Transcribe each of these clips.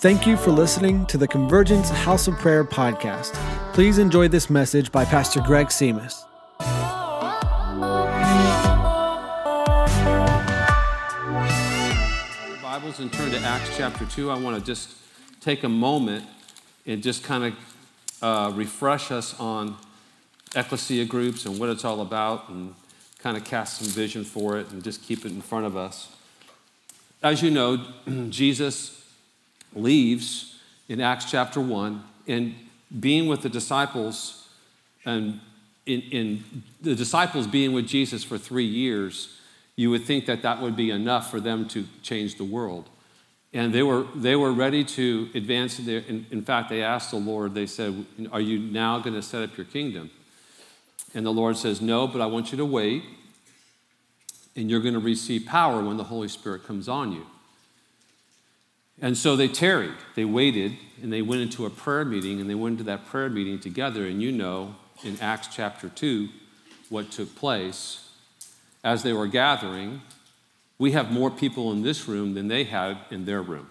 Thank you for listening to the Convergence House of Prayer podcast. Please enjoy this message by Pastor Greg Simas. Bibles and turn to Acts chapter 2. I want to just take a moment and just kind of uh, refresh us on ecclesia groups and what it's all about and kind of cast some vision for it and just keep it in front of us. As you know, Jesus leaves in Acts chapter 1 and being with the disciples and in, in, the disciples being with Jesus for three years, you would think that that would be enough for them to change the world. And they were, they were ready to advance. Their, in, in fact, they asked the Lord, they said, Are you now going to set up your kingdom? And the Lord says, No, but I want you to wait, and you're going to receive power when the Holy Spirit comes on you. And so they tarried, they waited, and they went into a prayer meeting, and they went into that prayer meeting together. And you know in Acts chapter 2 what took place. As they were gathering, we have more people in this room than they had in their room.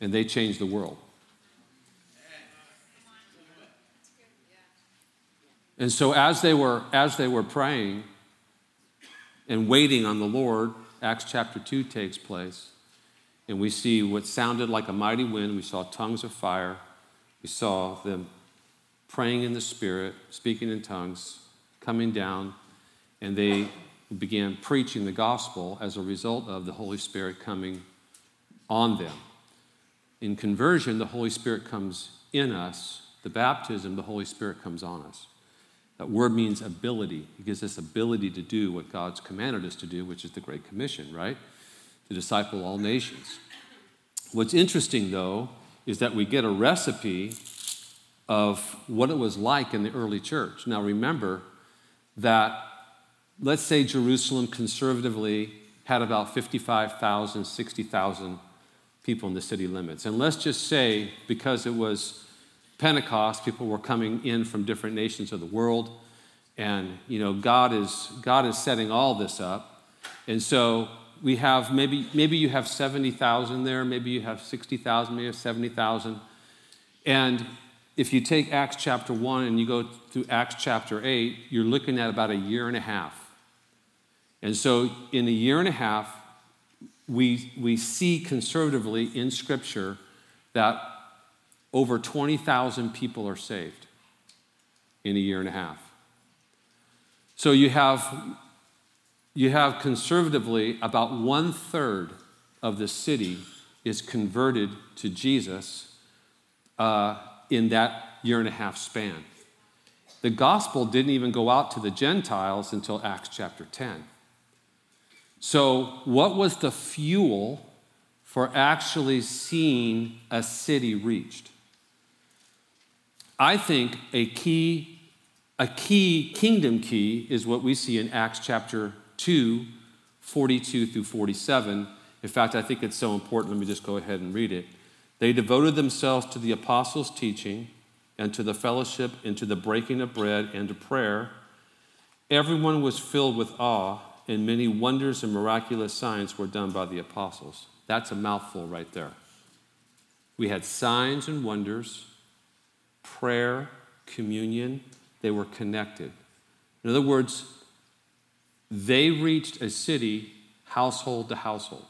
And they changed the world. And so as they were as they were praying and waiting on the Lord, Acts chapter 2 takes place, and we see what sounded like a mighty wind. We saw tongues of fire. We saw them praying in the Spirit, speaking in tongues, coming down, and they began preaching the gospel as a result of the Holy Spirit coming on them. In conversion, the Holy Spirit comes in us. The baptism, the Holy Spirit comes on us. That word means ability. It gives us ability to do what God's commanded us to do, which is the Great Commission, right? To disciple all nations. What's interesting, though, is that we get a recipe of what it was like in the early church. Now, remember that, let's say Jerusalem conservatively had about 55,000, 60,000 people in the city limits. And let's just say, because it was Pentecost, people were coming in from different nations of the world. And, you know, God is, God is setting all this up. And so we have maybe, maybe you have 70,000 there, maybe you have 60,000, maybe you have 70,000. And if you take Acts chapter 1 and you go through Acts chapter 8, you're looking at about a year and a half. And so in a year and a half, we, we see conservatively in Scripture that over 20,000 people are saved in a year and a half. So you have, you have conservatively about one third of the city is converted to Jesus uh, in that year and a half span. The gospel didn't even go out to the Gentiles until Acts chapter 10. So, what was the fuel for actually seeing a city reached? I think a key, a key kingdom key is what we see in Acts chapter 2, 42 through 47. In fact, I think it's so important. Let me just go ahead and read it. They devoted themselves to the apostles' teaching and to the fellowship and to the breaking of bread and to prayer. Everyone was filled with awe, and many wonders and miraculous signs were done by the apostles. That's a mouthful right there. We had signs and wonders prayer, communion, they were connected. In other words, they reached a city household to household.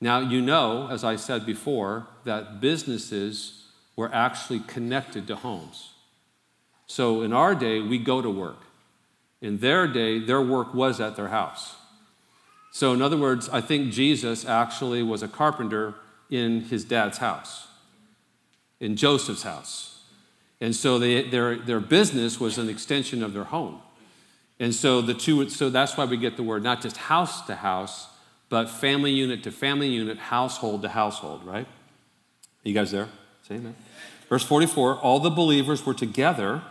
Now, you know, as I said before, that businesses were actually connected to homes. So in our day, we go to work. In their day, their work was at their house. So, in other words, I think Jesus actually was a carpenter in his dad's house in Joseph's house. And so they, their, their business was an extension of their home. And so the two, so that's why we get the word not just house to house, but family unit to family unit, household to household, right? You guys there? Say amen. Verse 44 all the believers were together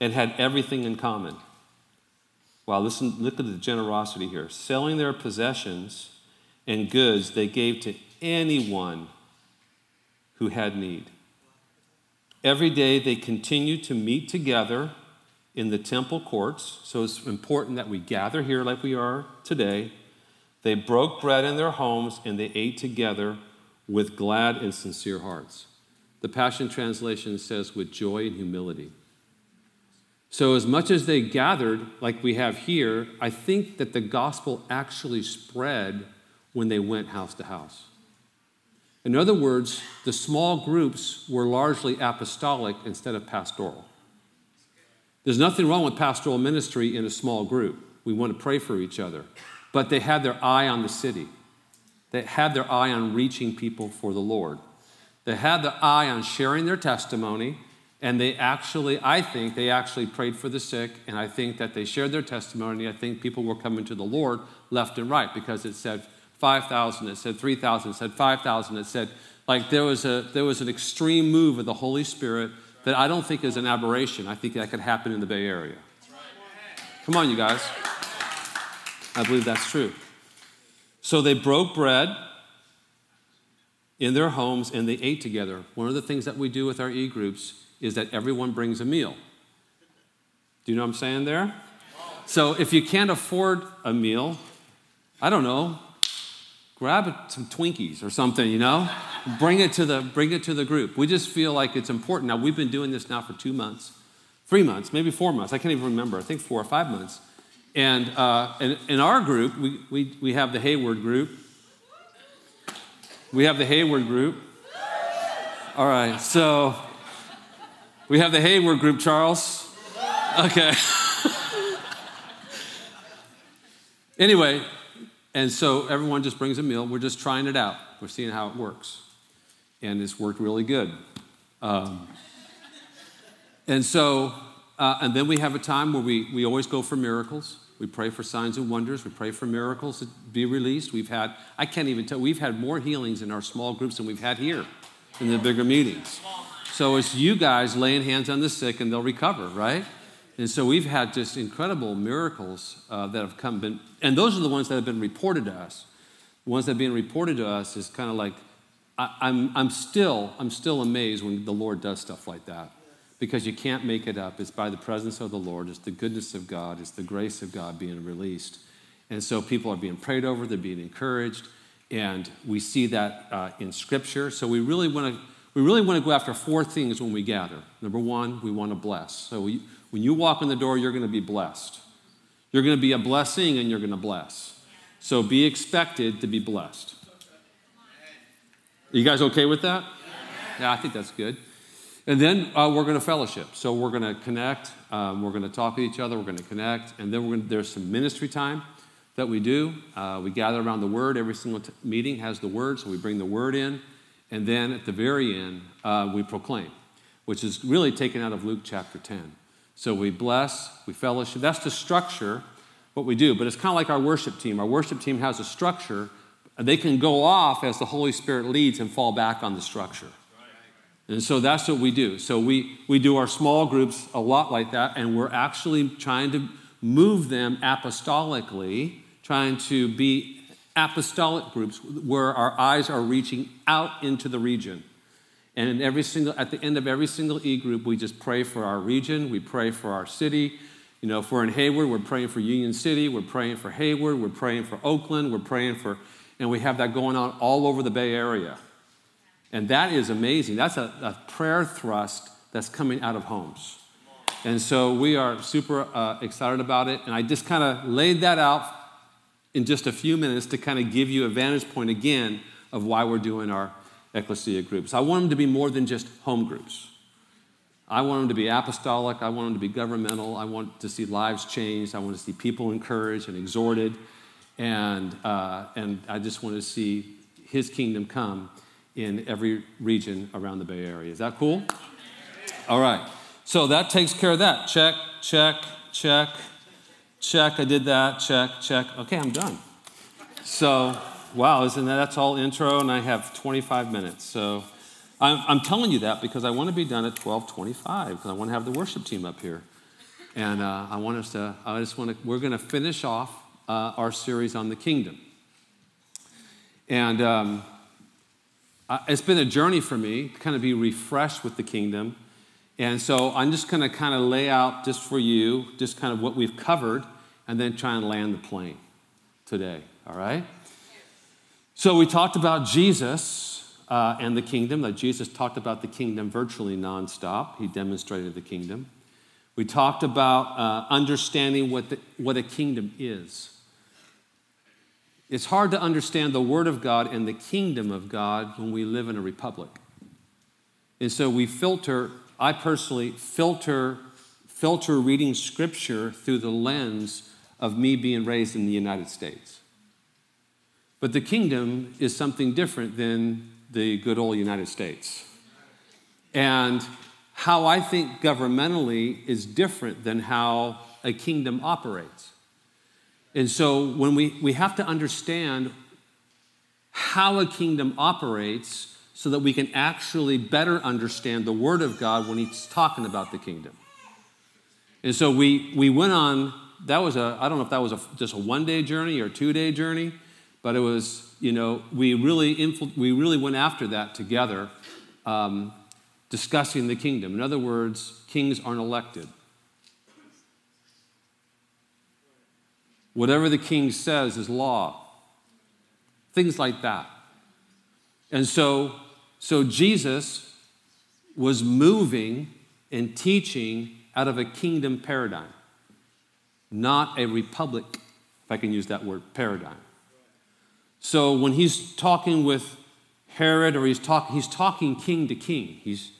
and had everything in common. Wow, listen, look at the generosity here. Selling their possessions and goods they gave to anyone who had need. Every day they continue to meet together in the temple courts. So it's important that we gather here like we are today. They broke bread in their homes and they ate together with glad and sincere hearts. The Passion Translation says, with joy and humility. So, as much as they gathered, like we have here, I think that the gospel actually spread when they went house to house. In other words, the small groups were largely apostolic instead of pastoral. There's nothing wrong with pastoral ministry in a small group. We want to pray for each other. But they had their eye on the city, they had their eye on reaching people for the Lord. They had the eye on sharing their testimony, and they actually, I think, they actually prayed for the sick, and I think that they shared their testimony. I think people were coming to the Lord left and right because it said 5,000, it said 3,000, it said 5,000, it said, like there was, a, there was an extreme move of the Holy Spirit that I don't think is an aberration. I think that could happen in the Bay Area. Come on, you guys. I believe that's true. So they broke bread in their homes and they ate together. One of the things that we do with our e groups is that everyone brings a meal. Do you know what I'm saying there? So if you can't afford a meal, I don't know, grab some Twinkies or something, you know? bring it to the bring it to the group. We just feel like it's important. Now we've been doing this now for two months, three months, maybe four months. I can't even remember. I think four or five months. And, uh, in our group, we, we, we have the Hayward group, we have the Hayward group. All right, so we have the Hayward group, Charles. Okay. anyway, and so everyone just brings a meal. We're just trying it out. We're seeing how it works. And it's worked really good. Um, and so, uh, and then we have a time where we, we always go for miracles. We pray for signs and wonders. We pray for miracles to be released. We've had, I can't even tell, we've had more healings in our small groups than we've had here in the bigger meetings. So it's you guys laying hands on the sick and they'll recover, right? And so we've had just incredible miracles uh, that have come, been, and those are the ones that have been reported to us. The ones that have been reported to us is kind of like, I, I'm, I'm, still, I'm still amazed when the Lord does stuff like that because you can't make it up. It's by the presence of the Lord, it's the goodness of God, it's the grace of God being released. And so people are being prayed over, they're being encouraged, and we see that uh, in Scripture. So we really want to. We really want to go after four things when we gather. Number one, we want to bless. So we, when you walk in the door, you're going to be blessed. You're going to be a blessing and you're going to bless. So be expected to be blessed. Are you guys okay with that? Yeah, I think that's good. And then uh, we're going to fellowship. So we're going to connect. Um, we're going to talk to each other. We're going to connect. And then gonna, there's some ministry time that we do. Uh, we gather around the Word. Every single t- meeting has the Word, so we bring the Word in. And then at the very end, uh, we proclaim, which is really taken out of Luke chapter 10. So we bless, we fellowship. That's the structure, what we do. But it's kind of like our worship team. Our worship team has a structure, and they can go off as the Holy Spirit leads and fall back on the structure. And so that's what we do. So we, we do our small groups a lot like that, and we're actually trying to move them apostolically, trying to be apostolic groups where our eyes are reaching out into the region. And in every single, at the end of every single e group, we just pray for our region, we pray for our city. You know, if we're in Hayward, we're praying for Union City, we're praying for Hayward, we're praying for Oakland, we're praying for, and we have that going on all over the Bay Area. And that is amazing. That's a, a prayer thrust that's coming out of homes. And so we are super uh, excited about it. And I just kind of laid that out in just a few minutes to kind of give you a vantage point again of why we're doing our ecclesia groups. I want them to be more than just home groups. I want them to be apostolic. I want them to be governmental. I want to see lives changed. I want to see people encouraged and exhorted. And, uh, and I just want to see his kingdom come in every region around the Bay Area. Is that cool? All right. So that takes care of that. Check, check, check, check. I did that. Check, check. Okay, I'm done. So, wow, isn't that that's all intro? And I have 25 minutes. So I'm, I'm telling you that because I want to be done at 12:25 because I want to have the worship team up here, and uh, I want us to. I just want to. We're going to finish off uh, our series on the kingdom, and. Um, uh, it's been a journey for me to kind of be refreshed with the kingdom. And so I'm just going to kind of lay out just for you, just kind of what we've covered, and then try and land the plane today, all right? So we talked about Jesus uh, and the kingdom, that Jesus talked about the kingdom virtually nonstop. He demonstrated the kingdom. We talked about uh, understanding what, the, what a kingdom is. It's hard to understand the Word of God and the kingdom of God when we live in a republic. And so we filter, I personally filter, filter reading scripture through the lens of me being raised in the United States. But the kingdom is something different than the good old United States. And how I think governmentally is different than how a kingdom operates. And so when we, we have to understand how a kingdom operates so that we can actually better understand the Word of God when He's talking about the kingdom. And so we, we went on, that was a, I don't know if that was a, just a one day journey or two day journey, but it was, you know, we really, influ- we really went after that together, um, discussing the kingdom. In other words, kings aren't elected. Whatever the king says is law. Things like that. And so, so Jesus was moving and teaching out of a kingdom paradigm, not a republic, if I can use that word, paradigm. So when he's talking with Herod or he's, talk, he's talking king to king, he's,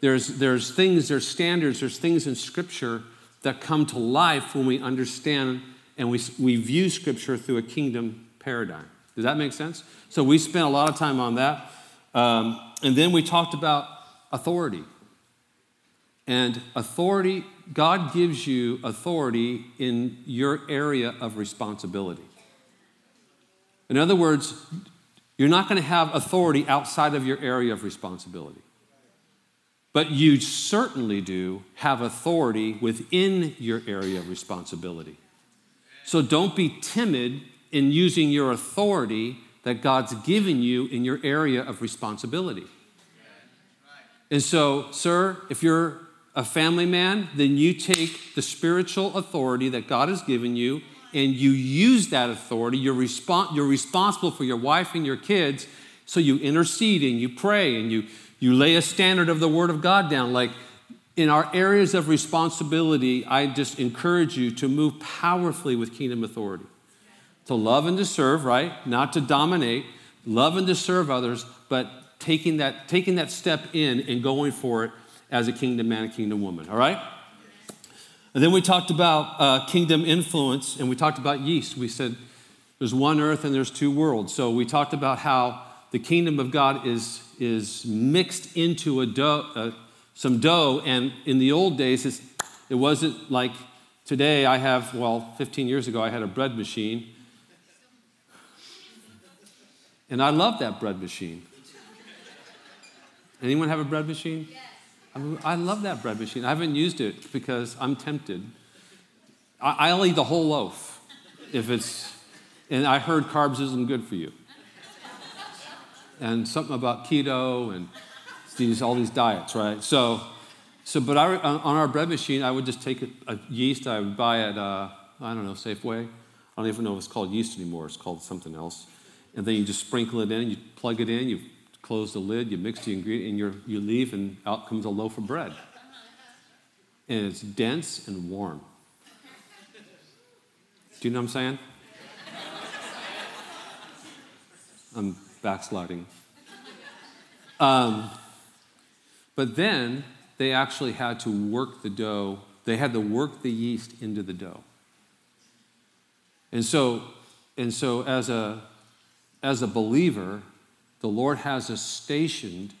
there's, there's things, there's standards, there's things in Scripture that come to life when we understand and we, we view Scripture through a kingdom paradigm. Does that make sense? So we spent a lot of time on that. Um, and then we talked about authority. And authority, God gives you authority in your area of responsibility. In other words, you're not going to have authority outside of your area of responsibility. But you certainly do have authority within your area of responsibility. So don't be timid in using your authority that God's given you in your area of responsibility. And so, sir, if you're a family man, then you take the spiritual authority that God has given you and you use that authority. You're, you're responsible for your wife and your kids, so you intercede and you pray and you, you lay a standard of the Word of God down. Like, in our areas of responsibility, I just encourage you to move powerfully with kingdom authority. To love and to serve, right? Not to dominate, love and to serve others, but taking that, taking that step in and going for it as a kingdom man, a kingdom woman, all right? And then we talked about uh, kingdom influence and we talked about yeast. We said there's one earth and there's two worlds. So we talked about how the kingdom of God is, is mixed into a dough, uh, some dough. And in the old days, it wasn't like today I have, well, 15 years ago, I had a bread machine. And I love that bread machine. Anyone have a bread machine? I, love that bread machine. I haven't used it because I'm tempted. I, I'll eat the whole loaf if it's, and I heard carbs isn't good for you. And something about keto and these, all these diets, right? So, so but I, on our bread machine, I would just take a, a yeast I would buy at, uh, I don't know, Safeway. I don't even know if it's called yeast anymore. It's called something else. And then you just sprinkle it in, you plug it in, you close the lid, you mix the ingredient, and you leave, and out comes a loaf of bread. And it's dense and warm. Do you know what I'm saying? I'm backsliding. Um, but then they actually had to work the dough, they had to work the yeast into the dough. And so, and so as a as a believer, the Lord has us stationed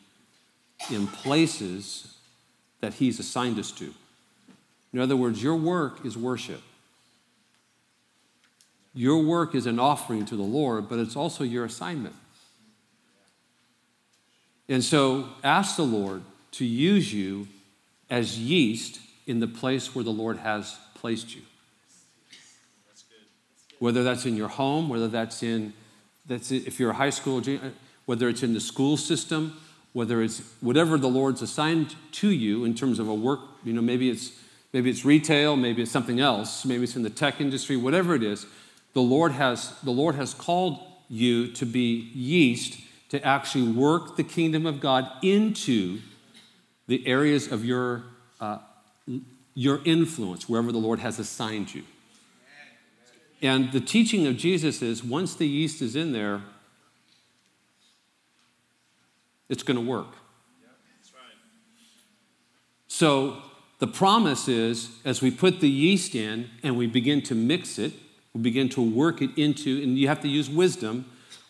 in places that He's assigned us to. In other words, your work is worship. Your work is an offering to the Lord, but it's also your assignment. And so ask the Lord to use you as yeast in the place where the Lord has placed you. Whether that's in your home, whether that's in that's if you're a high school, whether it's in the school system whether it's whatever the Lord's assigned to you in terms of a work, you know, maybe it's maybe it's retail, maybe it's something else, maybe it's in the tech industry, whatever it is, the Lord has the Lord has called you to be yeast to actually work the kingdom of God into the areas of your uh, your influence wherever the Lord has assigned you. And the teaching of Jesus is once the yeast is in there, it's going to work. So the promise is as we put the yeast in and we begin to mix it, we begin to work it into, and you have to use wisdom,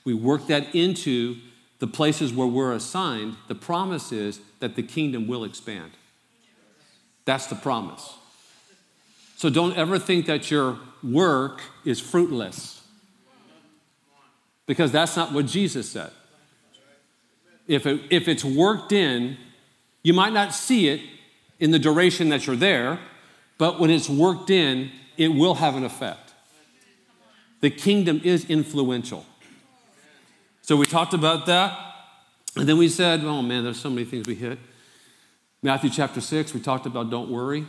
we work that into the places where we're assigned. The promise is that the kingdom will expand. That's the promise. So don't ever think that your work is fruitless, because that's not what Jesus said if, it, if it's worked in, you might not see it in the duration that you're there, but when it's worked in, it will have an effect. The kingdom is influential. So we talked about that. And then we said, oh man, there's so many things we hit. Matthew chapter 6, we talked about don't worry.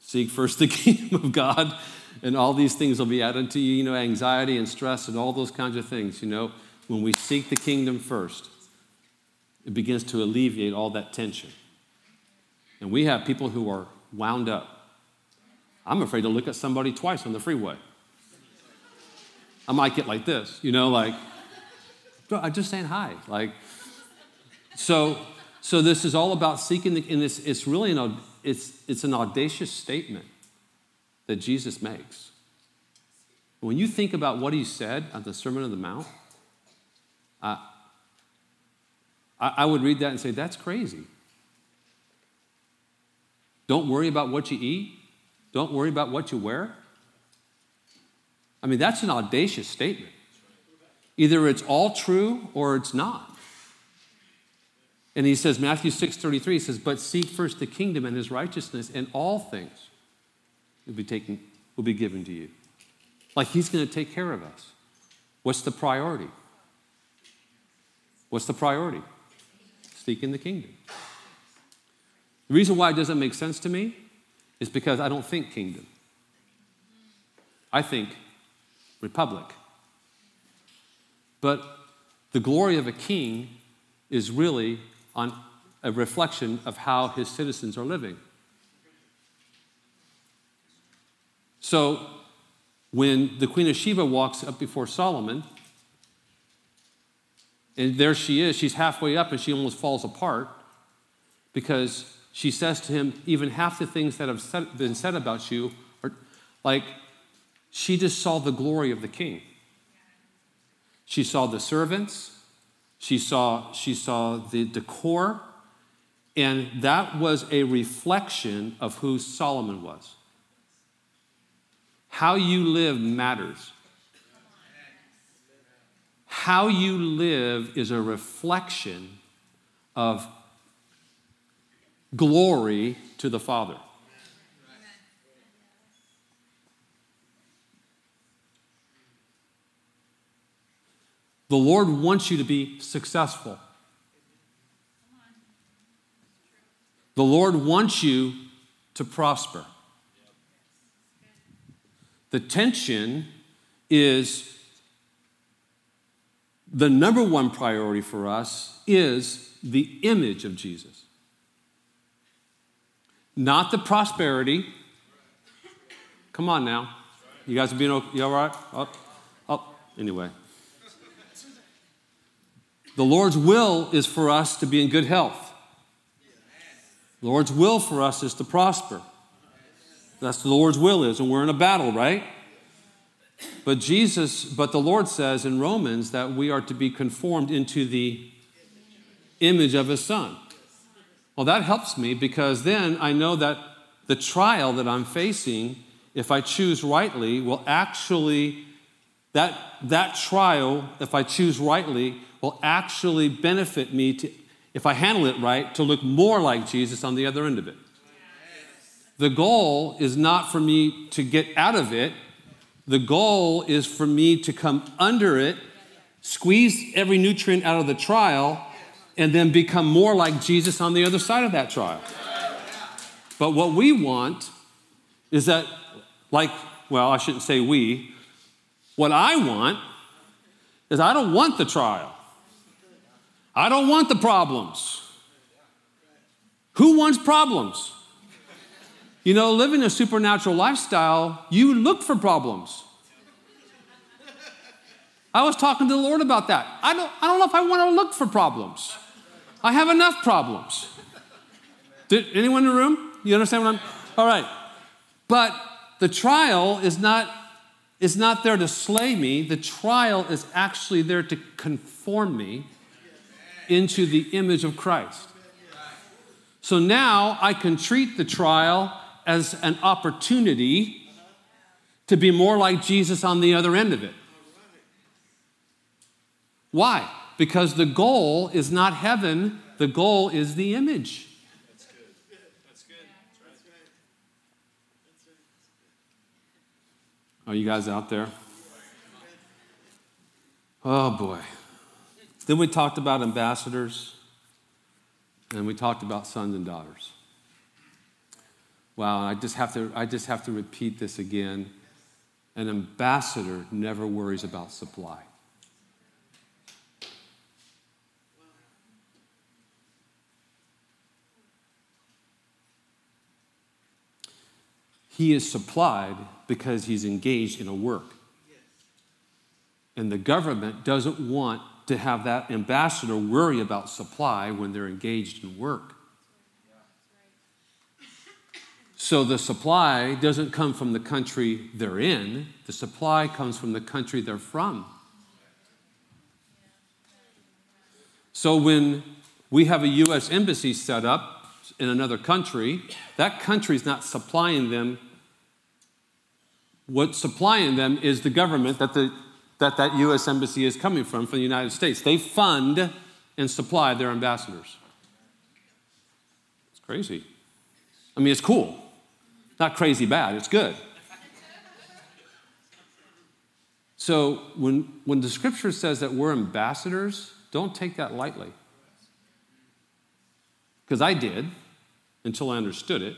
Seek first the kingdom of God, and all these things will be added to you. You know, anxiety and stress and all those kinds of things. You know, when we seek the kingdom first, it begins to alleviate all that tension. And we have people who are wound up. I'm afraid to look at somebody twice on the freeway. I might get like this, you know, like, I'm just saying hi. Like, so, so this is all about seeking the, and it's, it's really an, it's, it's an audacious statement that Jesus makes. When you think about what he said at the Sermon on the Mount, I, would read that and say, that's crazy. Don't worry about what you eat. Don't worry about what you wear. I mean, that's an audacious statement. Either it's all true or it's not. And he says, Matthew 6 33 says, But seek first the kingdom and his righteousness, and all things will be taken, will be given to you. Like he's going to take care of us. What's the priority? What's the priority? Seeking the kingdom. The reason why it doesn't make sense to me is because I don't think kingdom. I think republic. But the glory of a king is really on a reflection of how his citizens are living. So when the Queen of Sheba walks up before Solomon, and there she is. She's halfway up and she almost falls apart because she says to him, even half the things that have been said about you are like, she just saw the glory of the king. She saw the servants, she saw, she saw the decor, and that was a reflection of who Solomon was. How you live matters. How you live is a reflection of glory to the Father. The Lord wants you to be successful. The Lord wants you to prosper. The tension is the number one priority for us is the image of Jesus. Not the prosperity. Come on now. You guys are being okay? You all right? Up, up. Anyway. The Lord's will is for us to be in good health. The Lord's will for us is to prosper. That's the Lord's will is, and we're in a battle, right? But Jesus, but the Lord says in Romans that we are to be conformed into the image of his son. Well, that helps me because then I know that the trial that I'm facing, if I choose rightly, will actually, that, that trial, if I choose rightly, will actually benefit me to, if I handle it right, to look more like Jesus on the other end of it. The goal is not for me to get out of it, the goal is for me to come under it, squeeze every nutrient out of the trial, and then become more like Jesus on the other side of that trial. But what we want is that, like, well, I shouldn't say we, what I want is I don't want the trial. I don't want the problems. Who wants problems? You know, living a supernatural lifestyle, you look for problems. I was talking to the Lord about that. I don't, I don't know if I want to look for problems. I have enough problems. Did anyone in the room? You understand what I'm? All right. But the trial is not is not there to slay me. The trial is actually there to conform me into the image of Christ. So now I can treat the trial as an opportunity to be more like Jesus on the other end of it. Why? Because the goal is not heaven, the goal is the image. Are you guys out there? Oh boy. Then we talked about ambassadors and we talked about sons and daughters. Wow, I just have to I just have to repeat this again. An ambassador never worries about supply. He is supplied because he's engaged in a work. And the government doesn't want to have that ambassador worry about supply when they're engaged in work. So the supply doesn't come from the country they're in, the supply comes from the country they're from. So when we have a U.S. embassy set up in another country, that country is not supplying them. What's supplying them is the government that the, that, that U.S. embassy is coming from, from the United States. They fund and supply their ambassadors. It's crazy. I mean, it's cool. Not crazy bad, it's good. So when, when the scripture says that we're ambassadors, don't take that lightly. Because I did until I understood it.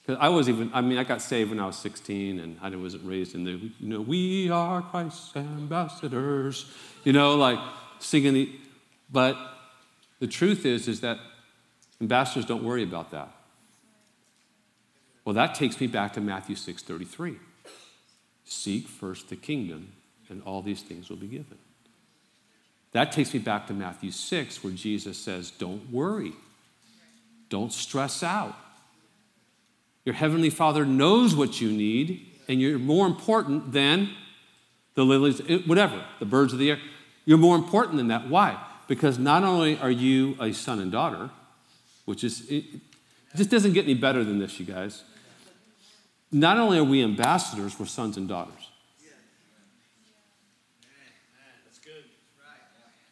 Because I was even, I mean, I got saved when I was 16 and I wasn't raised in the, you know, we are Christ's ambassadors, you know, like singing the, but the truth is, is that ambassadors don't worry about that. Well, that takes me back to Matthew 6:33. Seek first the kingdom, and all these things will be given. That takes me back to Matthew 6, where Jesus says, Don't worry. Don't stress out. Your Heavenly Father knows what you need, and you're more important than the lilies, whatever, the birds of the air. You're more important than that. Why? Because not only are you a son and daughter, which is, it just doesn't get any better than this, you guys. Not only are we ambassadors, we're sons and daughters.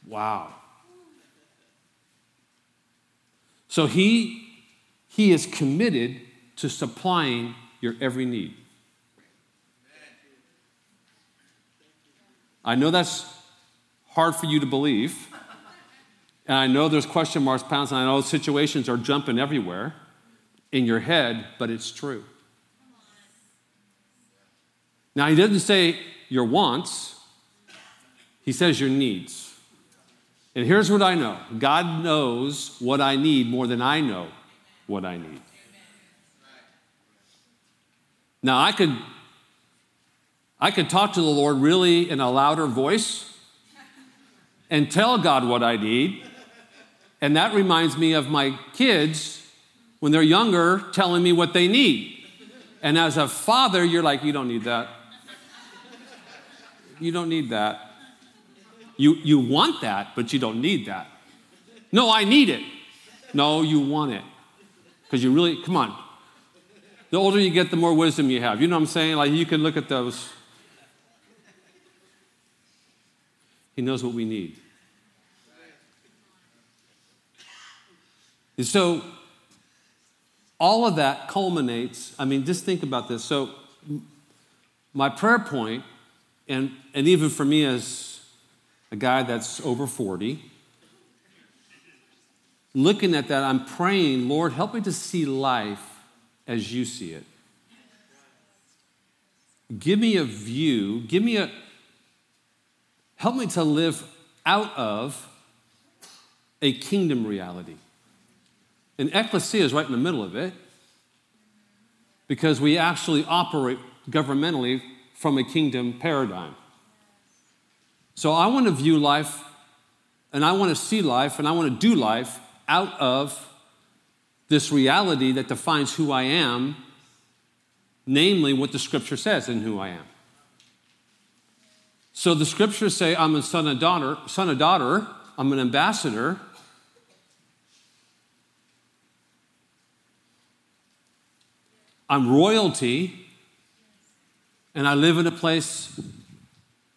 Wow. So he, he is committed to supplying your every need. I know that's hard for you to believe. And I know there's question marks, pounds, and I know situations are jumping everywhere in your head, but it's true. Now, he doesn't say your wants, he says your needs. And here's what I know God knows what I need more than I know what I need. Now, I could, I could talk to the Lord really in a louder voice and tell God what I need. And that reminds me of my kids when they're younger telling me what they need. And as a father, you're like, you don't need that. You don't need that. You, you want that, but you don't need that. No, I need it. No, you want it. Because you really, come on. The older you get, the more wisdom you have. You know what I'm saying? Like you can look at those. He knows what we need. And so, all of that culminates. I mean, just think about this. So, my prayer point, and, and even for me as a guy that's over 40, looking at that, I'm praying, Lord, help me to see life as you see it. Give me a view, give me a, help me to live out of a kingdom reality. And ecclesia is right in the middle of it because we actually operate governmentally from a kingdom paradigm. So I want to view life and I want to see life and I want to do life out of this reality that defines who I am, namely what the scripture says in who I am. So the scriptures say I'm a son and daughter, son and daughter, I'm an ambassador. I'm royalty, and I live in a place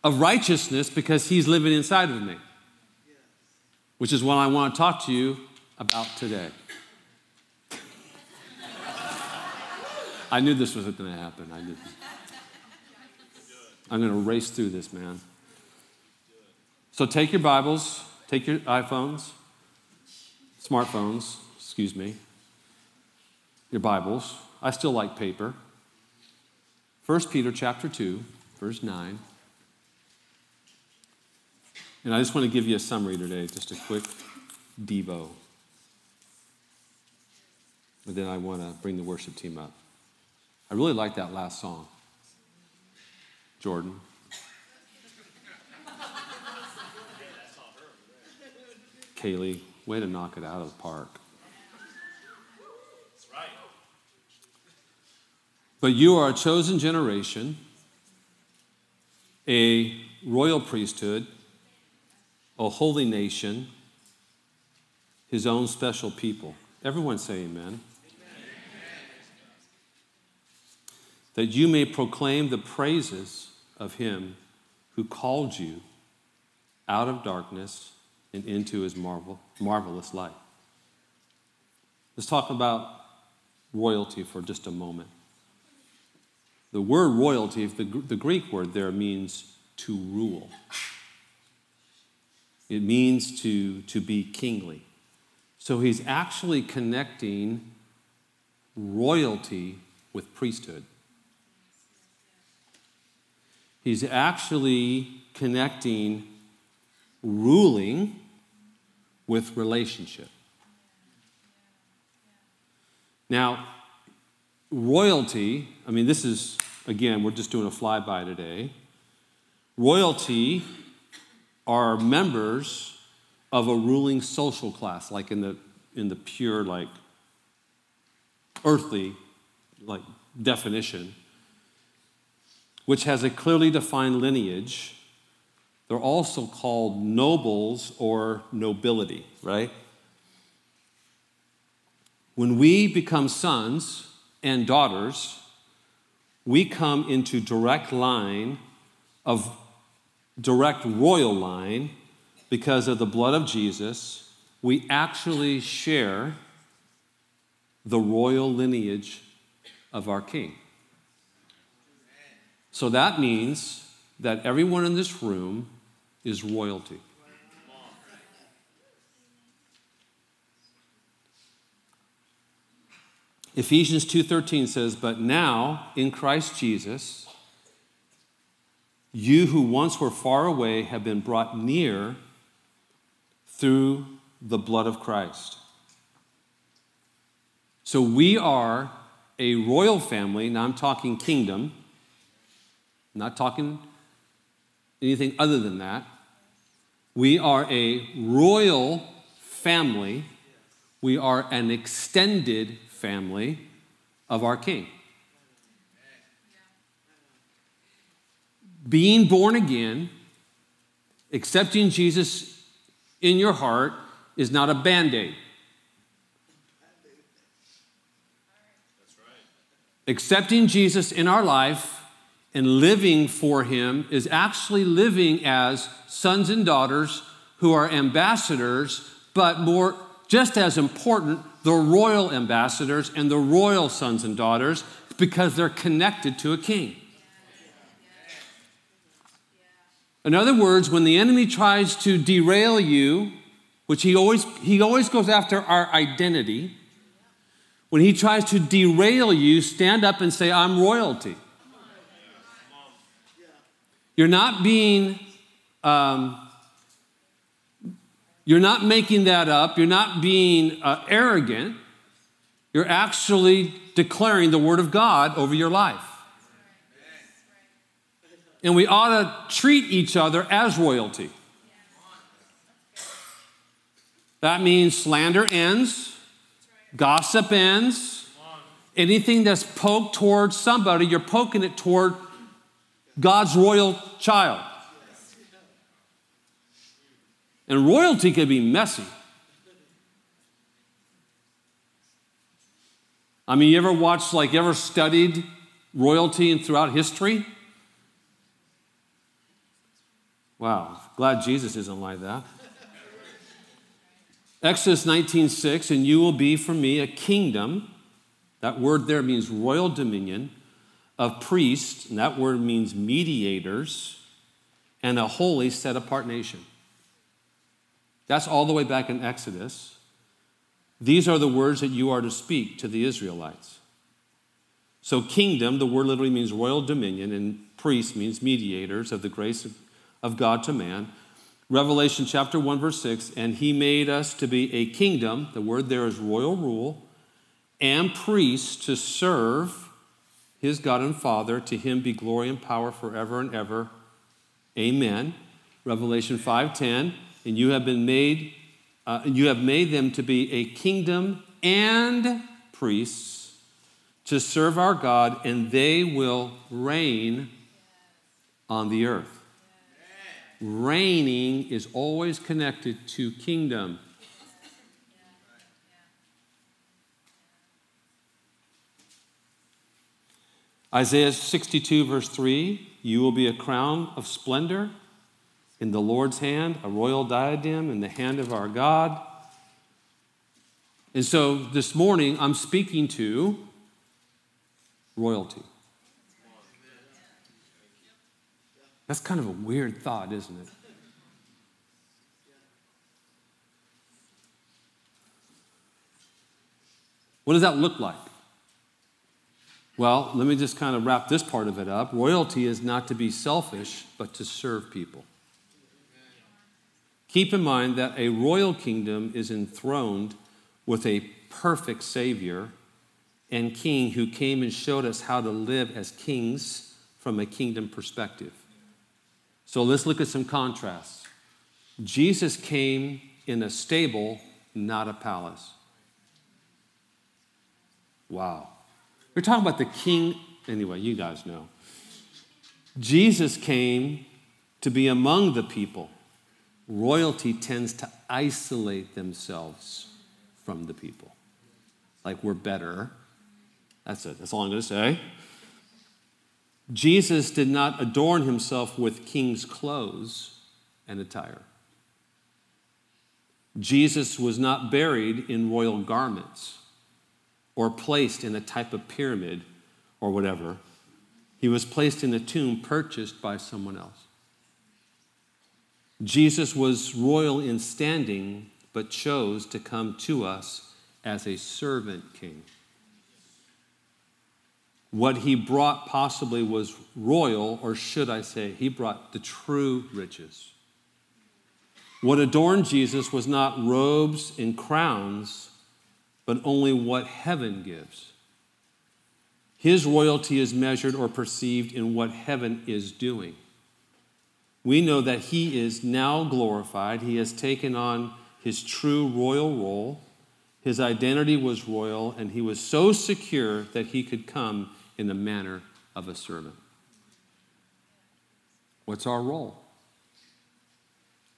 of righteousness because he's living inside of me, which is what I want to talk to you about today. I knew this was going to happen. I knew. I'm going to race through this, man. So take your Bibles, take your iPhones, smartphones, excuse me, your Bibles. I still like paper. 1 Peter chapter 2, verse 9. And I just want to give you a summary today, just a quick Devo. And then I want to bring the worship team up. I really like that last song. Jordan. Kaylee, way to knock it out of the park. That's right. But you are a chosen generation, a royal priesthood, a holy nation, his own special people. Everyone say amen. that you may proclaim the praises of him who called you out of darkness and into his marvel, marvelous light. Let's talk about royalty for just a moment. The word royalty, the, the Greek word there means to rule. It means to, to be kingly. So he's actually connecting royalty with priesthood. He's actually connecting ruling with relationship. Now, royalty, I mean, this is, again, we're just doing a flyby today. Royalty are members of a ruling social class, like in the, in the pure, like, earthly, like, definition which has a clearly defined lineage. They're also called nobles or nobility, right? When we become sons and daughters, we come into direct line of direct royal line because of the blood of Jesus. We actually share the royal lineage of our king. So that means that everyone in this room is royalty. Ephesians 2:13 says, "But now in Christ Jesus, you who once were far away have been brought near through the blood of Christ." So we are a royal family, now I'm talking kingdom I'm not talking anything other than that. We are a royal family. We are an extended family of our King. Being born again, accepting Jesus in your heart, is not a band aid. Accepting Jesus in our life and living for Him is actually living as sons and daughters who are ambassadors, but more, just as important, the royal ambassadors and the royal sons and daughters because they're connected to a king. In other words, when the enemy tries to derail you which he always, he always goes after our identity. When he tries to derail you, stand up and say, I'm royalty. You're not being, um, you're not making that up. You're not being uh, arrogant. You're actually declaring the word of God over your life. And we ought to treat each other as royalty. That means slander ends, gossip ends. Anything that's poked towards somebody, you're poking it toward God's royal child. And royalty can be messy. I mean, you ever watched, like, ever studied royalty and throughout history? Wow, glad Jesus isn't like that. Exodus 19:6, and you will be for me a kingdom. That word there means royal dominion of priests, and that word means mediators, and a holy set apart nation. That's all the way back in Exodus. These are the words that you are to speak to the Israelites. So, kingdom, the word literally means royal dominion, and priest means mediators of the grace of, God to man. Revelation chapter 1, verse 6 And he made us to be a kingdom, the word there is royal rule, and priests to serve his God and Father. To him be glory and power forever and ever. Amen. Revelation 5:10 And you have been made uh, you have made them to be a kingdom and priests to serve our God, and they will reign on the earth. Reigning is always connected to kingdom. Isaiah 62, verse 3 You will be a crown of splendor in the Lord's hand, a royal diadem in the hand of our God. And so this morning, I'm speaking to royalty. That's kind of a weird thought, isn't it? What does that look like? Well, let me just kind of wrap this part of it up. Royalty is not to be selfish, but to serve people. Keep in mind that a royal kingdom is enthroned with a perfect Savior and King who came and showed us how to live as kings from a kingdom perspective. So let's look at some contrasts. Jesus came in a stable, not a palace. Wow. We're talking about the king. Anyway, you guys know. Jesus came to be among the people royalty tends to isolate themselves from the people. Like we're better. That's it. That's all I'm going to say. Jesus did not adorn himself with king's clothes and attire. Jesus was not buried in royal garments or placed in a type of pyramid or whatever. He was placed in a tomb purchased by someone else. Jesus was royal in standing, but chose to come to us as a servant king. What he brought possibly was royal, or should I say, he brought the true riches. What adorned Jesus was not robes and crowns, but only what heaven gives. His royalty is measured or perceived in what heaven is doing we know that he is now glorified. He has taken on his true royal role. His identity was royal, and he was so secure that he could come in the manner of a servant. What's our role?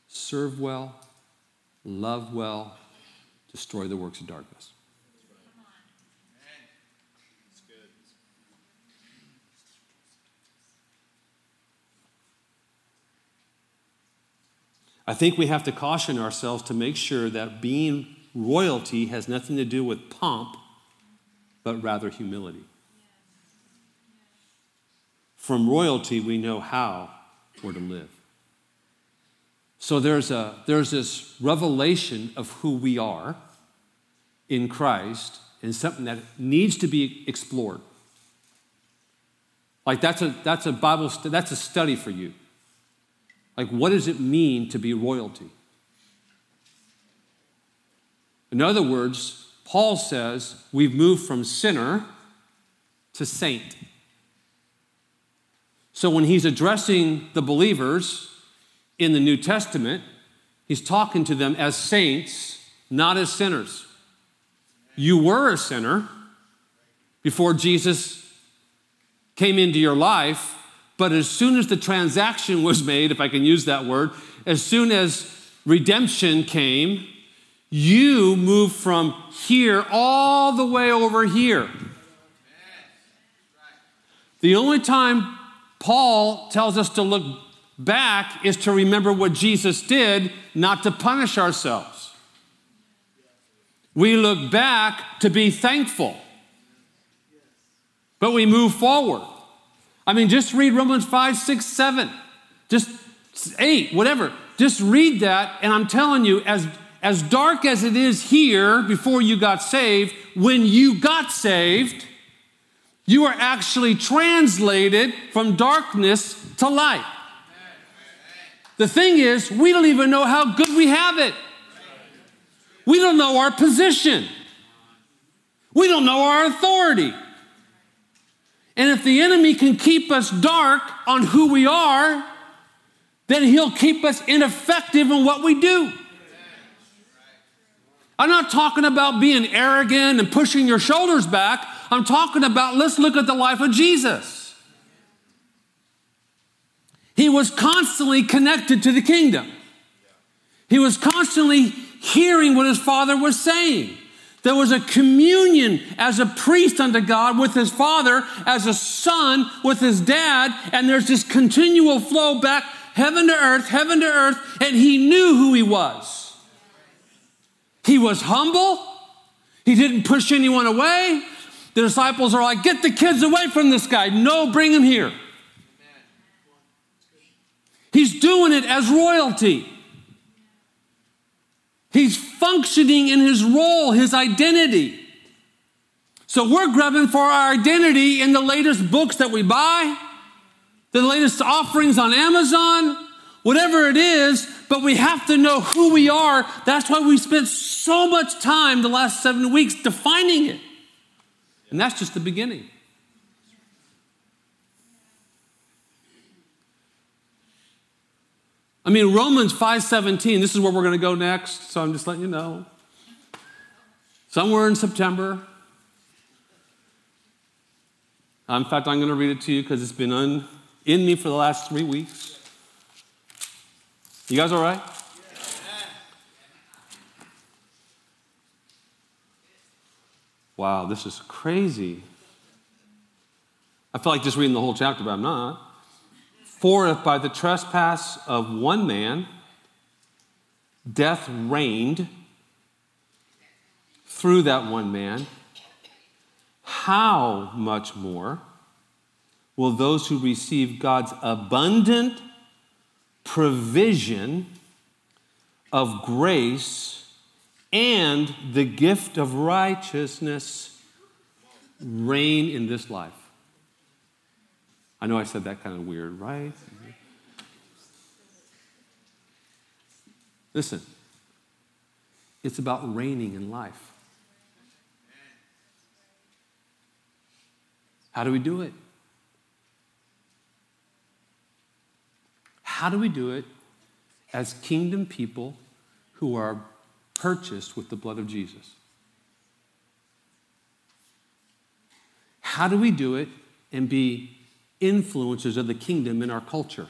Serve well, love well, destroy the works of darkness. I think we have to caution ourselves to make sure that being royalty has nothing to do with pomp, but rather humility. From royalty, we know how we're to live. So there's, a, there's this revelation of who we are in Christ and something that needs to be explored. Like that's a, that's a Bible, that's a study for you. Like what does it mean to be royalty? In other words, Paul says we've moved from sinner to saint. So when he's addressing the believers in the New Testament, he's talking to them as saints, not as sinners. You were a sinner before Jesus came into your life, but as soon as the transaction was made, if I can use that word, as soon as redemption came, you move from here all the way over here. The only time Paul tells us to look back is to remember what Jesus did, not to punish ourselves. We look back to be thankful, but we move forward. I mean, just read Romans 5, 6, 7, just 8, whatever. Just read that, and I'm telling you, as, as dark as it is here before you got saved, when you got saved, you are actually translated from darkness to light. The thing is, we don't even know how good we have it. We don't know our position. We don't know our authority. And if the enemy can keep us dark on who we are, then he'll keep us ineffective in what we do. I'm not talking about being arrogant and pushing your shoulders back. I'm talking about let's look at the life of Jesus. He was constantly connected to the kingdom, he was constantly hearing what his father was saying. There was a communion as a priest unto God with his father, as a son with his dad, and there's this continual flow back heaven to earth, heaven to earth, and he knew who he was. He was humble. He didn't push anyone away. The disciples are like, get the kids away from this guy. No, bring him here. He's doing it as royalty. He's functioning in his role, his identity. So we're grabbing for our identity in the latest books that we buy, the latest offerings on Amazon, whatever it is, but we have to know who we are. That's why we spent so much time the last seven weeks defining it. And that's just the beginning. I mean, Romans 5:17, this is where we're going to go next, so I'm just letting you know. Somewhere in September. Uh, in fact, I'm going to read it to you because it's been un, in me for the last three weeks. You guys all right? Wow, this is crazy. I feel like just reading the whole chapter, but I'm not. For if by the trespass of one man death reigned through that one man, how much more will those who receive God's abundant provision of grace and the gift of righteousness reign in this life. I know I said that kind of weird, right? Listen, it's about reigning in life. How do we do it? How do we do it as kingdom people who are purchased with the blood of Jesus. How do we do it and be influencers of the kingdom in our culture?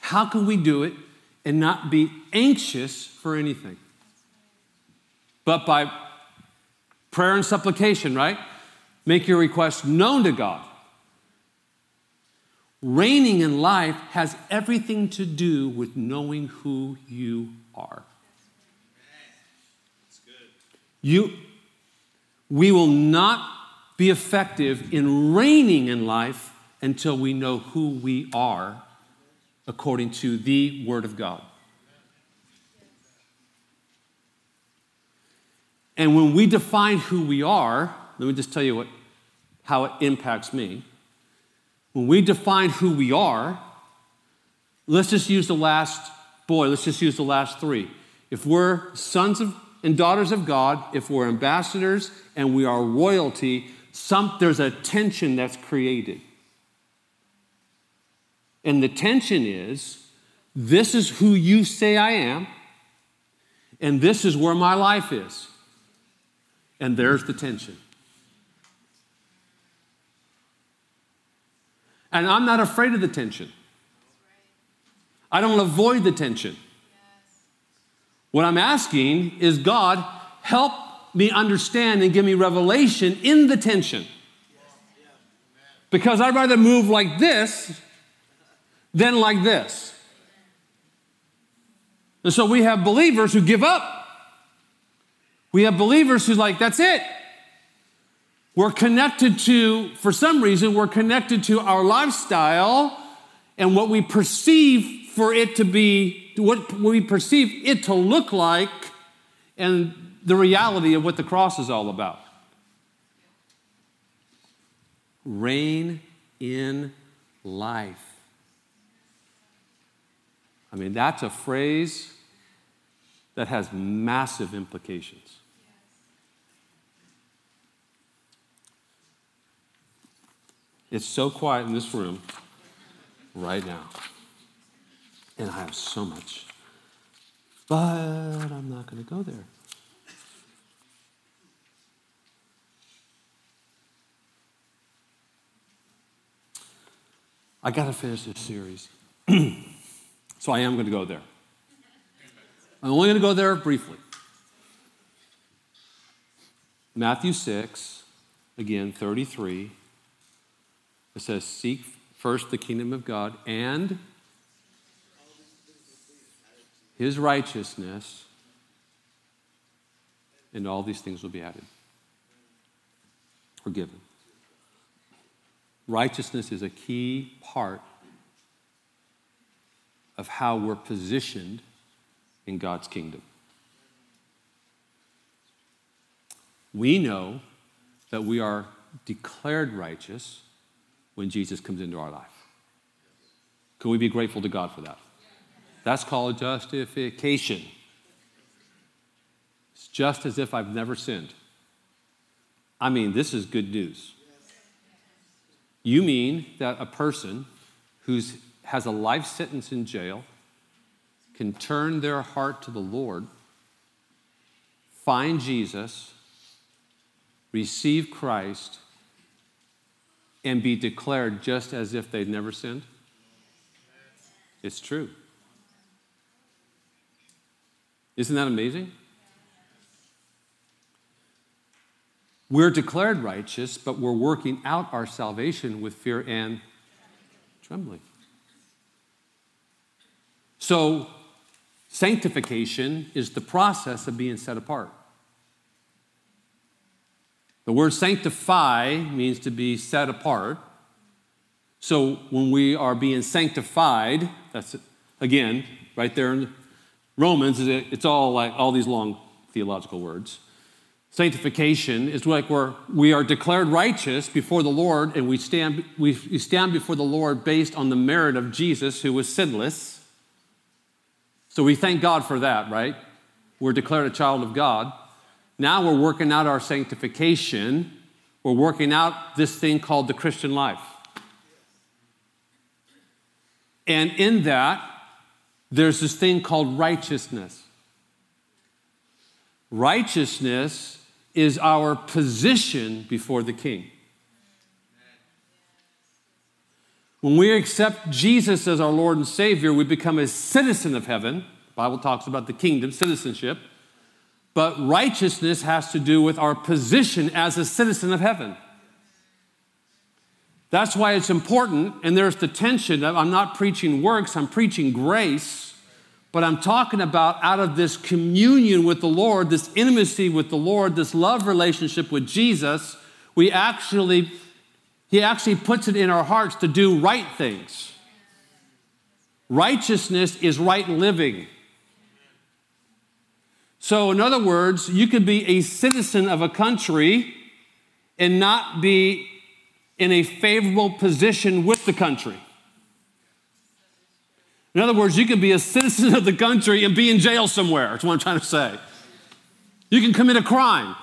How can we do it and not be anxious for anything? But by prayer and supplication, right? Make your request known to God. Reigning in life has everything to do with knowing who you are. You, we will not be effective in reigning in life until we know who we are according to the Word of God. And when we define who we are, let me just tell you what, how it impacts me. When we define who we are, let's just use the last, boy, let's just use the last three. If we're sons of, and daughters of God, if we're ambassadors and we are royalty, some, there's a tension that's created. And the tension is this is who you say I am, and this is where my life is. And there's the tension. And I'm not afraid of the tension. I don't avoid the tension. What I'm asking is God, help me understand and give me revelation in the tension. Because I'd rather move like this than like this. And so we have believers who give up. We have believers who like, that's it. We're connected to, for some reason, we're connected to our lifestyle and what we perceive for it to be, what we perceive it to look like, and the reality of what the cross is all about. Reign in life. I mean, that's a phrase that has massive implications. It's so quiet in this room right now. And I have so much. But I'm not going to go there. I got to finish this series. so I am going to go there. I'm only going to go there briefly. Matthew 6, again, 33. It says, Seek first the kingdom of God and his righteousness, and all these things will be added or given. Righteousness is a key part of how we're positioned in God's kingdom. We know that we are declared righteous when Jesus comes into our life. Can we be grateful to God for that? That's called justification. It's just as if I've never sinned. I mean, this is good news. You mean that a person who has a life sentence in jail can turn their heart to the Lord, find Jesus, receive Christ, and be declared just as if they'd never sinned? It's true. Isn't that amazing? We're declared righteous, but we're working out our salvation with fear and trembling. So, sanctification is the process of being set apart. The word sanctify means to be set apart. So when we are being sanctified, that's again right there in Romans. It's all like all these long theological words. Sanctification is like where we are declared righteous before the Lord, and we stand we stand before the Lord based on the merit of Jesus, who was sinless. So we thank God for that, right? We're declared a child of God. Now we're working out our sanctification. We're working out this thing called the Christian life. And in that, there's this thing called righteousness. Righteousness is our position before the King. When we accept Jesus as our Lord and Savior, we become a citizen of heaven. The Bible talks about the kingdom, citizenship. But righteousness has to do with our position as a citizen of heaven. That's why it's important, and there's the tension. I'm not preaching works, I'm preaching grace, but I'm talking about out of this communion with the Lord, this intimacy with the Lord, this love relationship with Jesus, we actually, He actually puts it in our hearts to do right things. Righteousness is right living. So, in other words, you could be a citizen of a country and not be in a favorable position with the country. In other words, you can be a citizen of the country and be in jail somewhere. That's what I'm trying to say. You can commit a crime.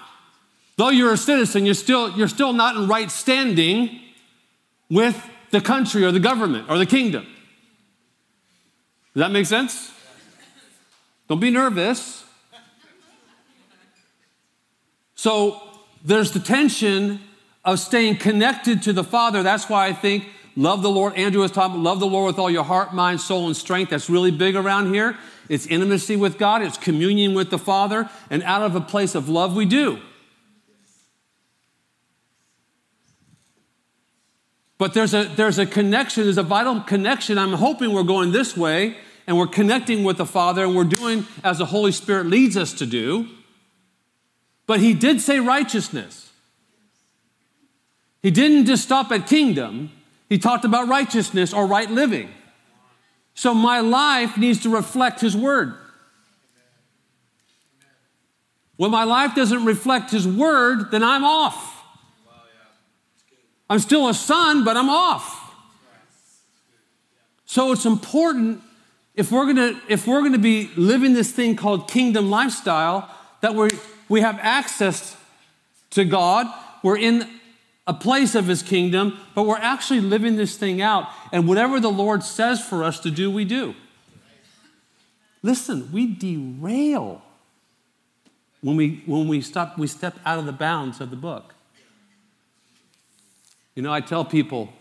Though you're a citizen, you're still, you're still not in right standing with the country or the government or the kingdom. Does that make sense? Don't be nervous. So there's the tension of staying connected to the Father. That's why I think love the Lord. Andrew was talking, love the Lord with all your heart, mind, soul, and strength. That's really big around here. It's intimacy with God, it's communion with the Father, and out of a place of love, we do. But there's a, there's a connection, there's a vital connection. I'm hoping we're going this way and we're connecting with the Father and we're doing as the Holy Spirit leads us to do. But he did say righteousness. He didn't just stop at kingdom, he talked about righteousness or right living. So my life needs to reflect his word. When my life doesn't reflect his word, then I'm off. I'm still a son, but I'm off. So it's important if we're gonna if we're gonna be living this thing called kingdom lifestyle that we we have access to God. We're in a place of his kingdom, but we're actually living this thing out. And whatever the Lord says for us to do, we do. Listen, we derail when we when we stop we step out of the bounds of the book. You know, I tell people,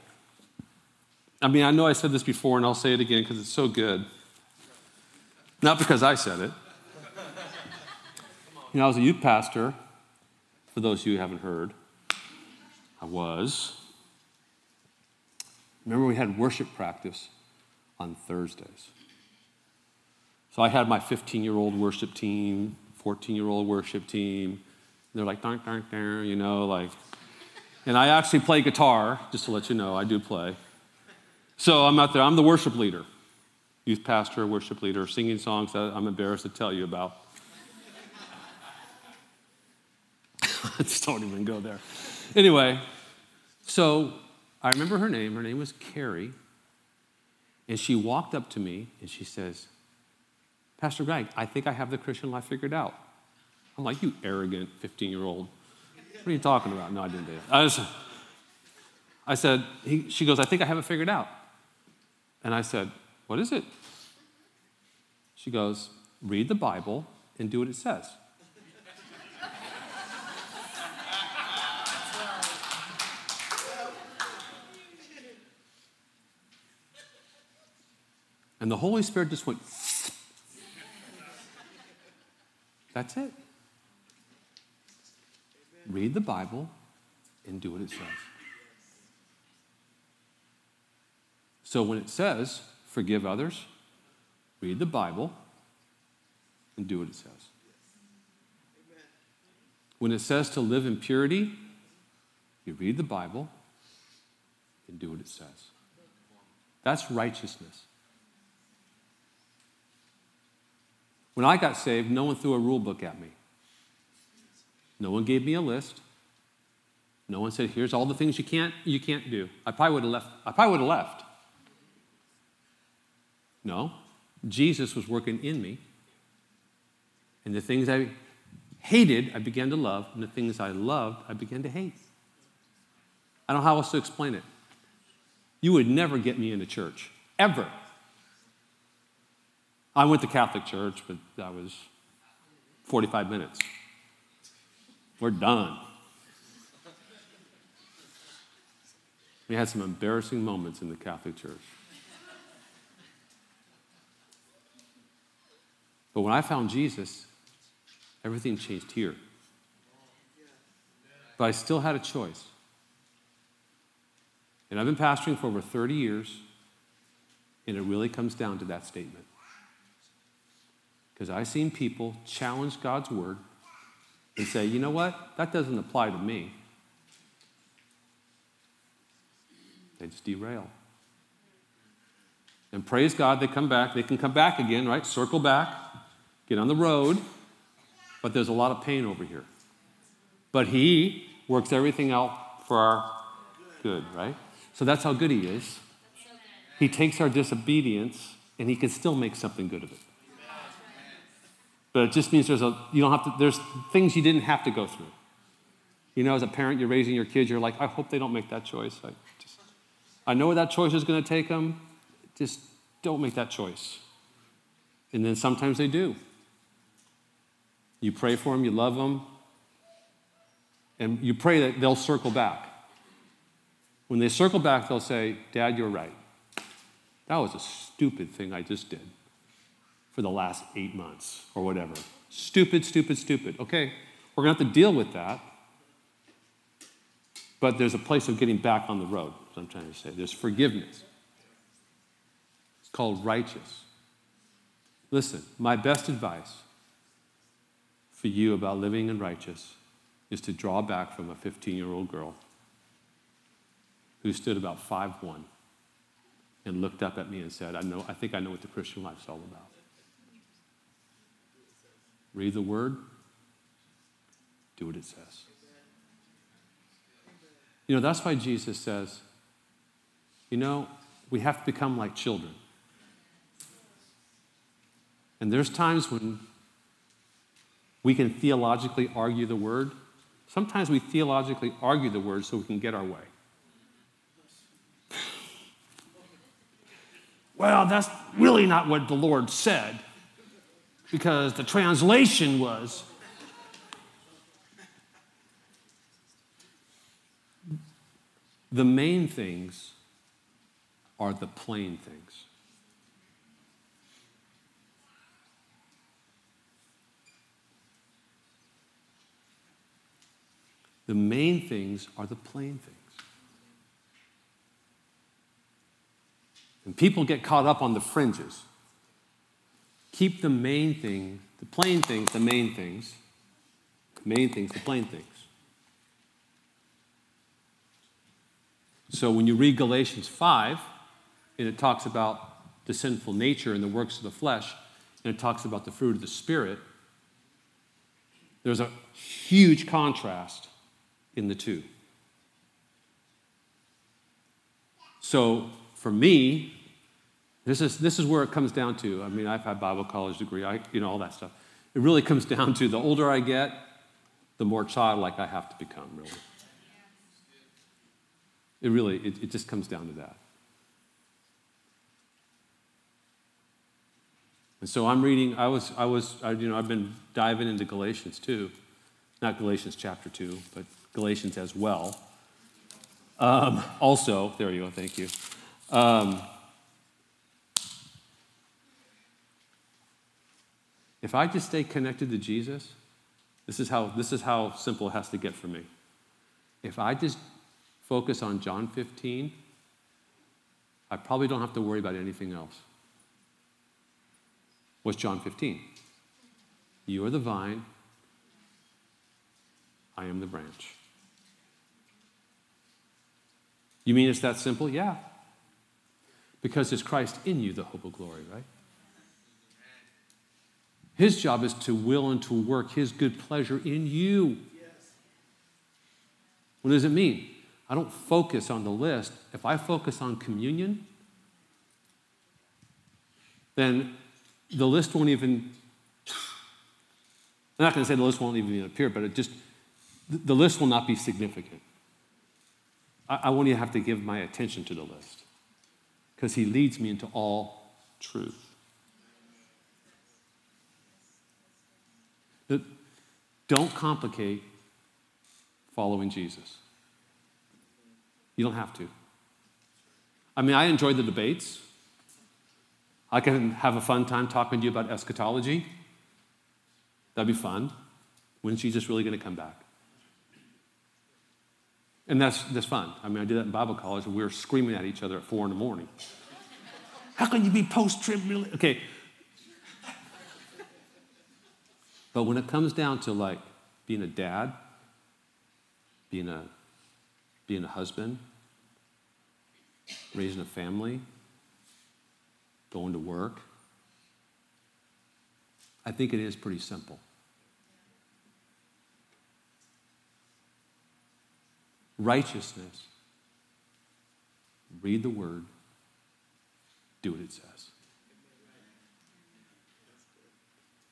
I mean, I know I said this before and I'll say it again because it's so good. Not because I said it. You know, I was a youth pastor, for those of you who haven't heard. Was. Remember, we had worship practice on Thursdays. So I had my 15 year old worship team, 14 year old worship team. They're like, darn, darn, darn, you know, like, and I actually play guitar, just to let you know, I do play. So I'm out there, I'm the worship leader, youth pastor, worship leader, singing songs that I'm embarrassed to tell you about. just don't even go there. Anyway, so I remember her name. Her name was Carrie. And she walked up to me and she says, Pastor Greg, I think I have the Christian life figured out. I'm like, you arrogant 15 year old. What are you talking about? No, I didn't do it. I, was, I said, he, she goes, I think I have it figured out. And I said, What is it? She goes, Read the Bible and do what it says. And the Holy Spirit just went, That's it. Read the Bible and do what it says. So when it says, forgive others, read the Bible and do what it says. When it says to live in purity, you read the Bible and do what it says. That's righteousness. When I got saved, no one threw a rule book at me. No one gave me a list. No one said, here's all the things you can't, you can't do. I probably would have left. I probably would have left. No. Jesus was working in me. And the things I hated, I began to love. And the things I loved, I began to hate. I don't know how else to explain it. You would never get me into church, ever. I went to Catholic church, but that was 45 minutes. We're done. We had some embarrassing moments in the Catholic Church. But when I found Jesus, everything changed here. But I still had a choice. And I've been pastoring for over 30 years, and it really comes down to that statement. Because I've seen people challenge God's word and say, you know what? That doesn't apply to me. They just derail. And praise God, they come back. They can come back again, right? Circle back, get on the road. But there's a lot of pain over here. But He works everything out for our good, right? So that's how good He is. He takes our disobedience and He can still make something good of it. But it just means there's a you don't have to there's things you didn't have to go through. You know, as a parent, you're raising your kids, you're like, I hope they don't make that choice. I just I know where that choice is going to take them. Just don't make that choice. And then sometimes they do. You pray for them, you love them, and you pray that they'll circle back. When they circle back, they'll say, Dad, you're right. That was a stupid thing I just did for the last eight months or whatever. Stupid, stupid, stupid. Okay, we're to have to deal with that. But there's a place of getting back on the road, I'm trying to say. There's forgiveness. It's called righteous. Listen, my best advice for you about living in righteous is to draw back from a 15 year old girl who stood about five one and looked up at me and said, I know, I think I know what the Christian life's all about. Read the word, do what it says. You know, that's why Jesus says, you know, we have to become like children. And there's times when we can theologically argue the word. Sometimes we theologically argue the word so we can get our way. well, that's really not what the Lord said because the translation was. The main things are the plain things. The main things are the plain things. And people get caught up on the fringes. Keep the main thing, the plain things, the main things. Main things, the plain things. So when you read Galatians 5, and it talks about the sinful nature and the works of the flesh, and it talks about the fruit of the Spirit, there's a huge contrast in the two. So for me, this is, this is where it comes down to. I mean, I've had Bible college degree, I, you know, all that stuff. It really comes down to the older I get, the more childlike I have to become, really. It really, it, it just comes down to that. And so I'm reading, I was, I was, I, you know, I've been diving into Galatians too. Not Galatians chapter 2, but Galatians as well. Um, also, there you go, thank you. Um, If I just stay connected to Jesus, this is how, this is how simple it has to get for me. If I just focus on John 15, I probably don't have to worry about anything else. What's John 15? You are the vine, I am the branch. You mean it's that simple? Yeah. Because it's Christ in you, the hope of glory, right? His job is to will and to work His good pleasure in you. What does it mean? I don't focus on the list. If I focus on communion, then the list won't even, I'm not going to say the list won't even appear, but it just, the list will not be significant. I, I won't even have to give my attention to the list because He leads me into all truth. Don't complicate following Jesus. You don't have to. I mean, I enjoy the debates. I can have a fun time talking to you about eschatology. That'd be fun. When's Jesus really going to come back? And that's, that's fun. I mean, I did that in Bible college, and we were screaming at each other at four in the morning. How can you be post trib? Okay, But when it comes down to like being a dad, being a, being a husband, raising a family, going to work. I think it is pretty simple. Righteousness. Read the word, do what it says.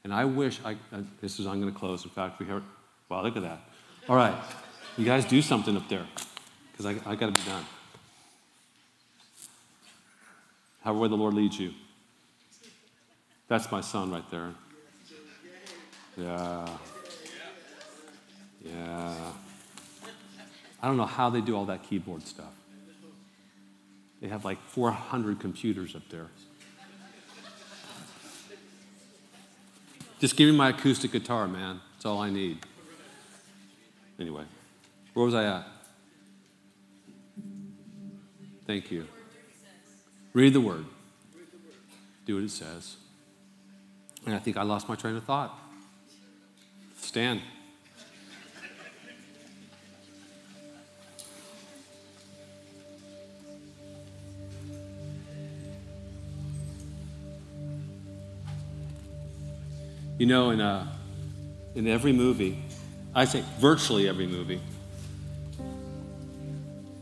And I wish I, uh, this is, I'm going to close. In fact, we heard, wow, look at that. All right, you guys do something up there because I, I got to be done. However, the Lord leads you. That's my son right there. Yeah. Yeah. I don't know how they do all that keyboard stuff. They have like 400 computers up there. Just give me my acoustic guitar, man. That's all I need. Anyway, where was I at? Thank you. Read the word. Do what it says. And I think I lost my train of thought. Stand. You know, in, a, in every movie, I say virtually every movie,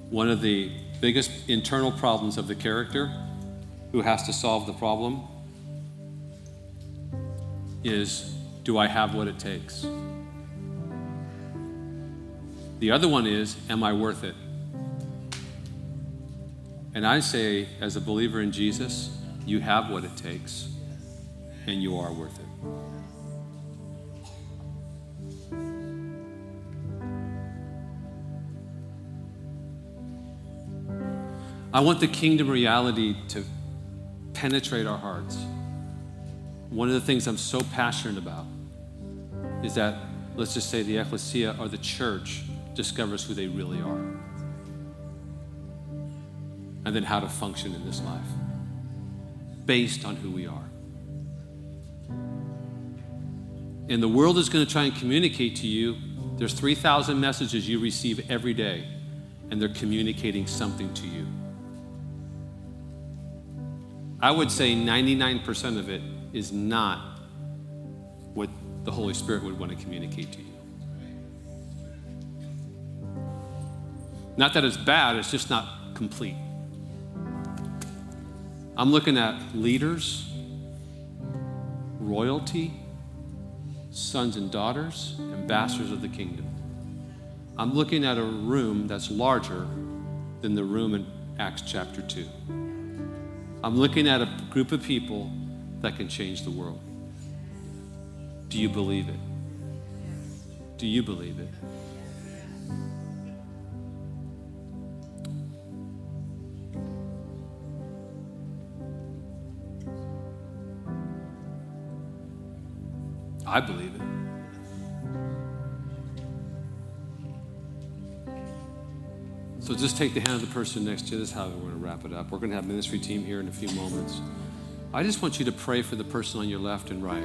one of the biggest internal problems of the character who has to solve the problem is do I have what it takes? The other one is, am I worth it? And I say, as a believer in Jesus, you have what it takes, and you are worth it. I want the kingdom reality to penetrate our hearts. One of the things I'm so passionate about is that, let's just say, the ecclesia or the church discovers who they really are. And then how to function in this life based on who we are. And the world is going to try and communicate to you. There's 3,000 messages you receive every day, and they're communicating something to you. I would say 99% of it is not what the Holy Spirit would want to communicate to you. Not that it's bad, it's just not complete. I'm looking at leaders, royalty, sons and daughters, ambassadors of the kingdom. I'm looking at a room that's larger than the room in Acts chapter 2. I'm looking at a group of people that can change the world. Do you believe it? Do you believe it? I believe it. So just take the hand of the person next to you. This is how we're going to wrap it up. We're going to have ministry team here in a few moments. I just want you to pray for the person on your left and right.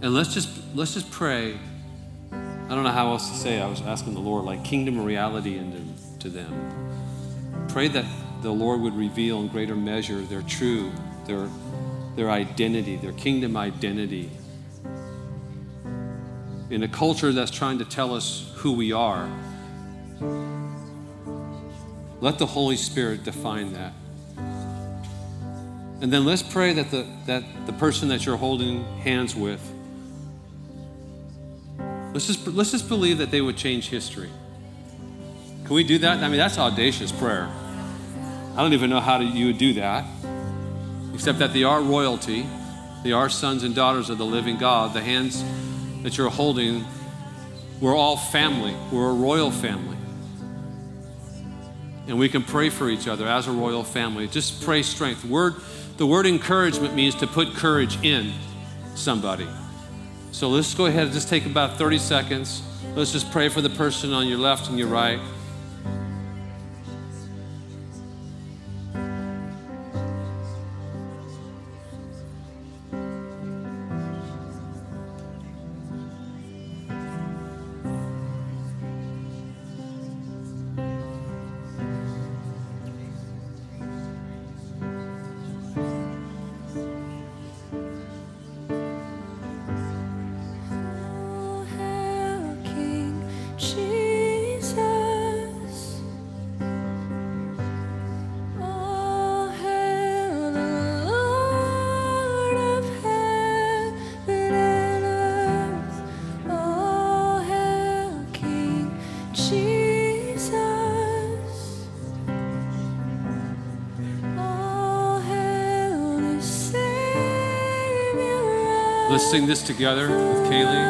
And let's just let's just pray. I don't know how else to say. It. I was asking the Lord like kingdom reality into to them. Pray that the Lord would reveal in greater measure their true, their their identity, their kingdom identity. In a culture that's trying to tell us who we are, let the Holy Spirit define that. And then let's pray that the, that the person that you're holding hands with, let's just, let's just believe that they would change history. Can we do that? I mean, that's audacious prayer. I don't even know how to, you would do that except that they are royalty. They are sons and daughters of the living God. The hands that you're holding, we're all family. We're a royal family. And we can pray for each other as a royal family. Just pray strength. Word, the word encouragement means to put courage in somebody. So let's go ahead and just take about 30 seconds. Let's just pray for the person on your left and your right. Sing this together with Kaylee.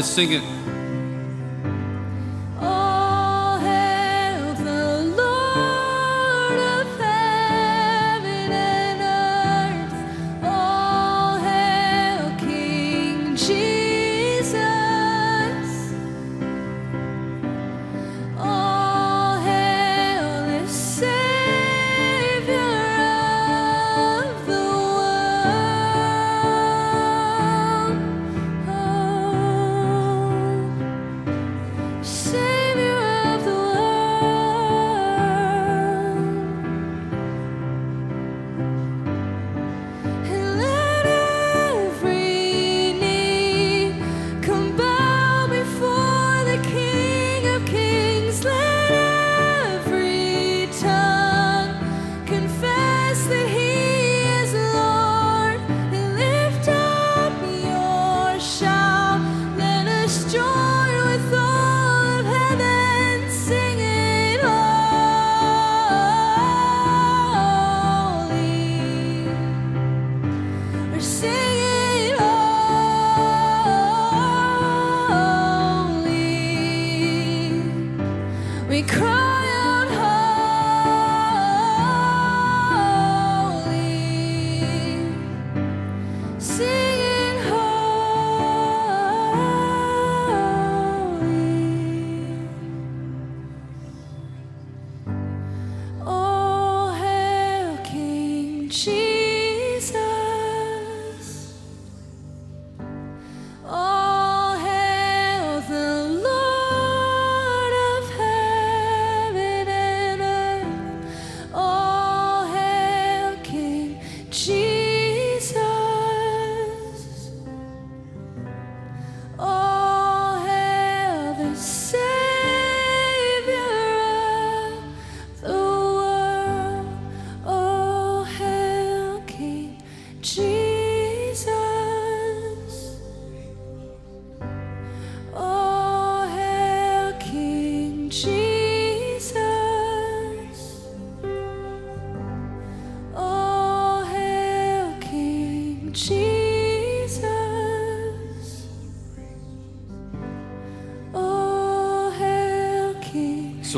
Let's sing it.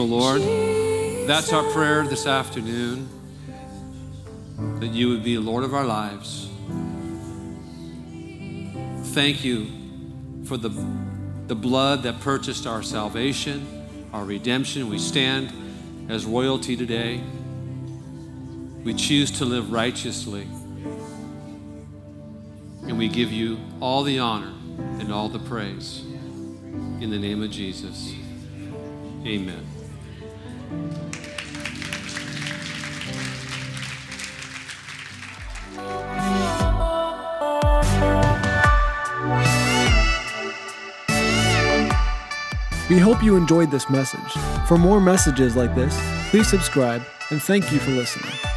Lord, that's our prayer this afternoon that you would be Lord of our lives. Thank you for the, the blood that purchased our salvation, our redemption. We stand as royalty today. We choose to live righteously. And we give you all the honor and all the praise. In the name of Jesus, amen. Hope you enjoyed this message. For more messages like this, please subscribe and thank you for listening.